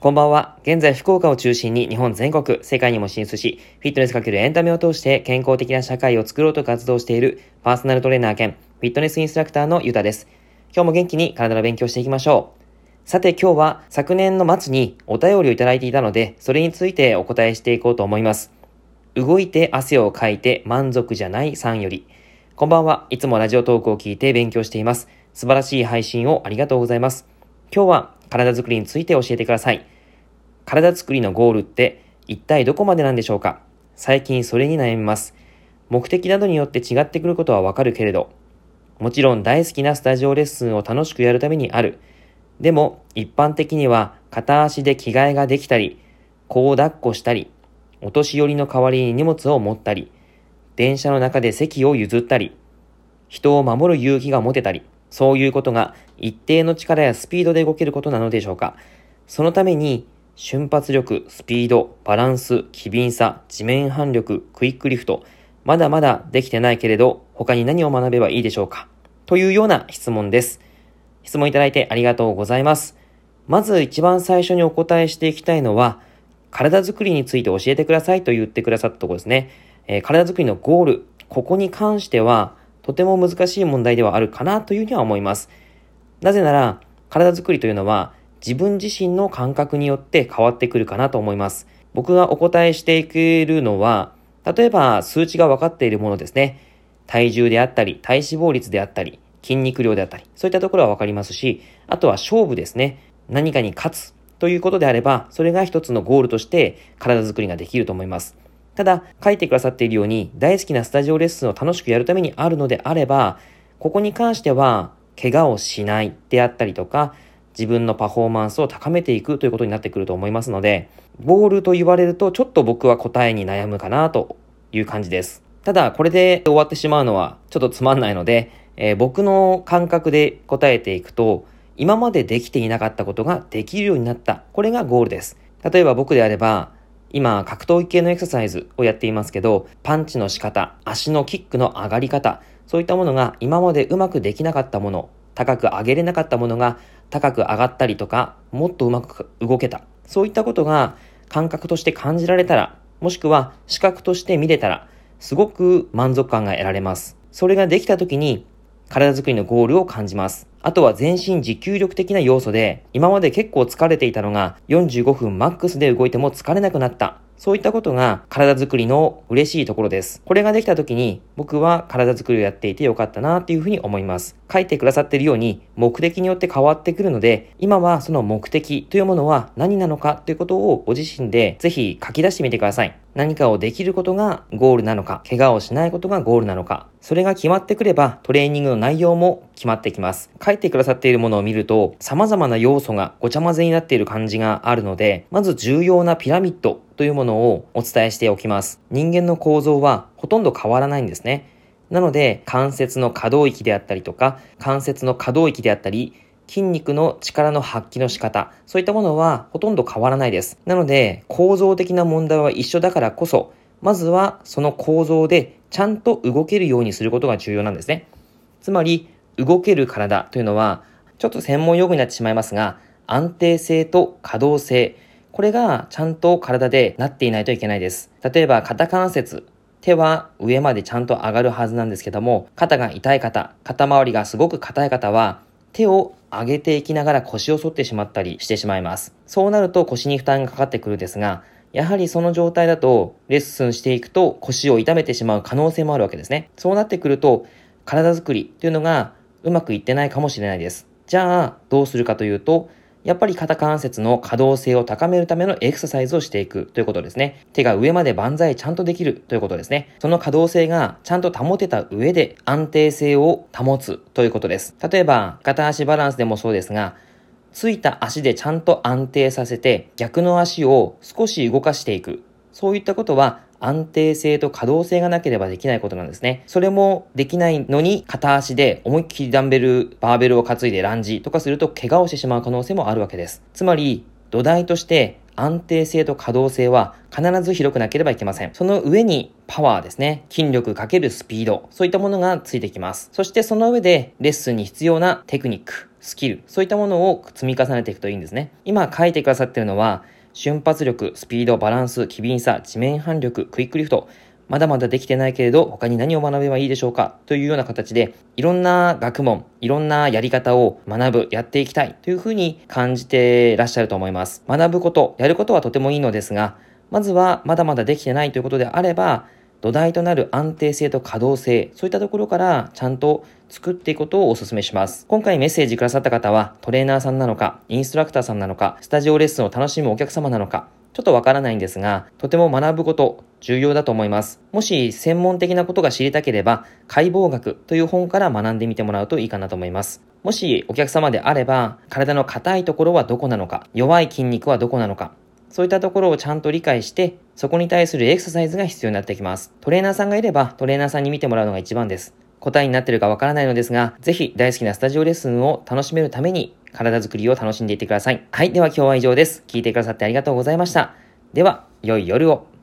こんばんは。現在、福岡を中心に日本全国、世界にも進出し、フィットネスかけるエンタメを通して健康的な社会を作ろうと活動しているパーソナルトレーナー兼フィットネスインストラクターのゆたです。今日も元気に体の勉強していきましょう。さて今日は昨年の末にお便りをいただいていたので、それについてお答えしていこうと思います。動いて汗をかいて満足じゃない3より。こんばんは。いつもラジオトークを聞いて勉強しています。素晴らしい配信をありがとうございます。今日は体づくりについて教えてください。体作りのゴールって一体どこまでなんでしょうか？最近それに悩みます。目的などによって違ってくることはわかるけれど、もちろん大好きなスタジオレッスンを楽しくやるためにある。でも一般的には片足で着替えができたり、子を抱っこしたり、お年寄りの代わりに荷物を持ったり、電車の中で席を譲ったり、人を守る勇気が持てたり、そういうことが一定の力やスピードで動けることなのでしょうか。そのために瞬発力、スピード、バランス、機敏さ、地面反力、クイックリフト、まだまだできてないけれど、他に何を学べばいいでしょうかというような質問です。質問いただいてありがとうございます。まず一番最初にお答えしていきたいのは、体づくりについて教えてくださいと言ってくださったところですね。えー、体づくりのゴール、ここに関しては、とても難しい問題ではあるかなというふうには思います。なぜなら、体づくりというのは、自分自身の感覚によって変わってくるかなと思います。僕がお答えしていけるのは、例えば数値が分かっているものですね。体重であったり、体脂肪率であったり、筋肉量であったり、そういったところは分かりますし、あとは勝負ですね。何かに勝つということであれば、それが一つのゴールとして体づくりができると思います。ただ、書いてくださっているように、大好きなスタジオレッスンを楽しくやるためにあるのであれば、ここに関しては、怪我をしないであったりとか、自分のパフォーマンスを高めていくということになってくると思いますので、ボールと言われるとちょっと僕は答えに悩むかなという感じです。ただ、これで終わってしまうのはちょっとつまんないので、えー、僕の感覚で答えていくと、今までできていなかったことができるようになった。これがゴールです。例えば僕であれば、今、格闘技系のエクササイズをやっていますけど、パンチの仕方、足のキックの上がり方、そういったものが今までうまくできなかったもの、高く上げれなかったものが高く上がったりとか、もっとうまく動けた。そういったことが感覚として感じられたら、もしくは視覚として見れたら、すごく満足感が得られます。それができた時に、体づくりのゴールを感じます。あとは全身持久力的な要素で、今まで結構疲れていたのが45分マックスで動いても疲れなくなった。そういったことが体づくりの嬉しいところです。これができた時に僕は体づくりをやっていてよかったなっていうふうに思います。書いてくださっているように目的によって変わってくるので、今はその目的というものは何なのかということをご自身でぜひ書き出してみてください。何かをできることがゴールなのか、怪我をしないことがゴールなのか、それが決まってくればトレーニングの内容も決まってきます。書いてくださっているものを見ると様々な要素がごちゃ混ぜになっている感じがあるので、まず重要なピラミッドというものをお伝えしておきます。人間の構造はほとんど変わらないんですね。なので、関節の可動域であったりとか、関節の可動域であったり、筋肉の力の発揮の仕方、そういったものはほとんど変わらないです。なので、構造的な問題は一緒だからこそ、まずはその構造でちゃんと動けるようにすることが重要なんですね。つまり、動ける体というのは、ちょっと専門用語になってしまいますが、安定性と可動性、これがちゃんと体でなっていないといけないです。例えば、肩関節、手は上までちゃんと上がるはずなんですけども、肩が痛い方、肩周りがすごく硬い方は、手を上げていきながら腰を反ってしまったりしてしまいます。そうなると腰に負担がかかってくるんですが、やはりその状態だとレッスンしていくと腰を痛めてしまう可能性もあるわけですね。そうなってくると体づくりというのがうまくいってないかもしれないです。じゃあどうするかというとやっぱり肩関節の可動性を高めるためのエクササイズをしていくということですね。手が上まで万歳ちゃんとできるということですね。その可動性がちゃんと保てた上で安定性を保つということです。例えば、片足バランスでもそうですが、ついた足でちゃんと安定させて逆の足を少し動かしていく。そういったことは安定性と可動性がなければできないことなんですね。それもできないのに片足で思いっきりダンベル、バーベルを担いでランジとかすると怪我をしてしまう可能性もあるわけです。つまり、土台として安定性と可動性は必ず広くなければいけません。その上にパワーですね。筋力かけるスピード。そういったものがついてきます。そしてその上でレッスンに必要なテクニック、スキル、そういったものを積み重ねていくといいんですね。今書いてくださってるのは、瞬発力、スピード、バランス、機敏さ、地面反力、クイックリフト、まだまだできてないけれど、他に何を学べばいいでしょうか？というような形で、いろんな学問、いろんなやり方を学ぶ、やっていきたいというふうに感じてらっしゃると思います。学ぶこと、やることはとてもいいのですが、まずはまだまだできてないということであれば、土台となる安定性と可動性、そういったところからちゃんと作っていくことをお勧めします。今回メッセージくださった方は、トレーナーさんなのか、インストラクターさんなのか、スタジオレッスンを楽しむお客様なのか、ちょっとわからないんですが、とても学ぶこと、重要だと思います。もし専門的なことが知りたければ、解剖学という本から学んでみてもらうといいかなと思います。もしお客様であれば、体の硬いところはどこなのか、弱い筋肉はどこなのか、そういったところをちゃんと理解して、そこに対するエクササイズが必要になってきます。トレーナーさんがいれば、トレーナーさんに見てもらうのが一番です。答えになってるかわからないのですが、ぜひ大好きなスタジオレッスンを楽しめるために体づくりを楽しんでいってください。はい。では今日は以上です。聞いてくださってありがとうございました。では、良い夜を。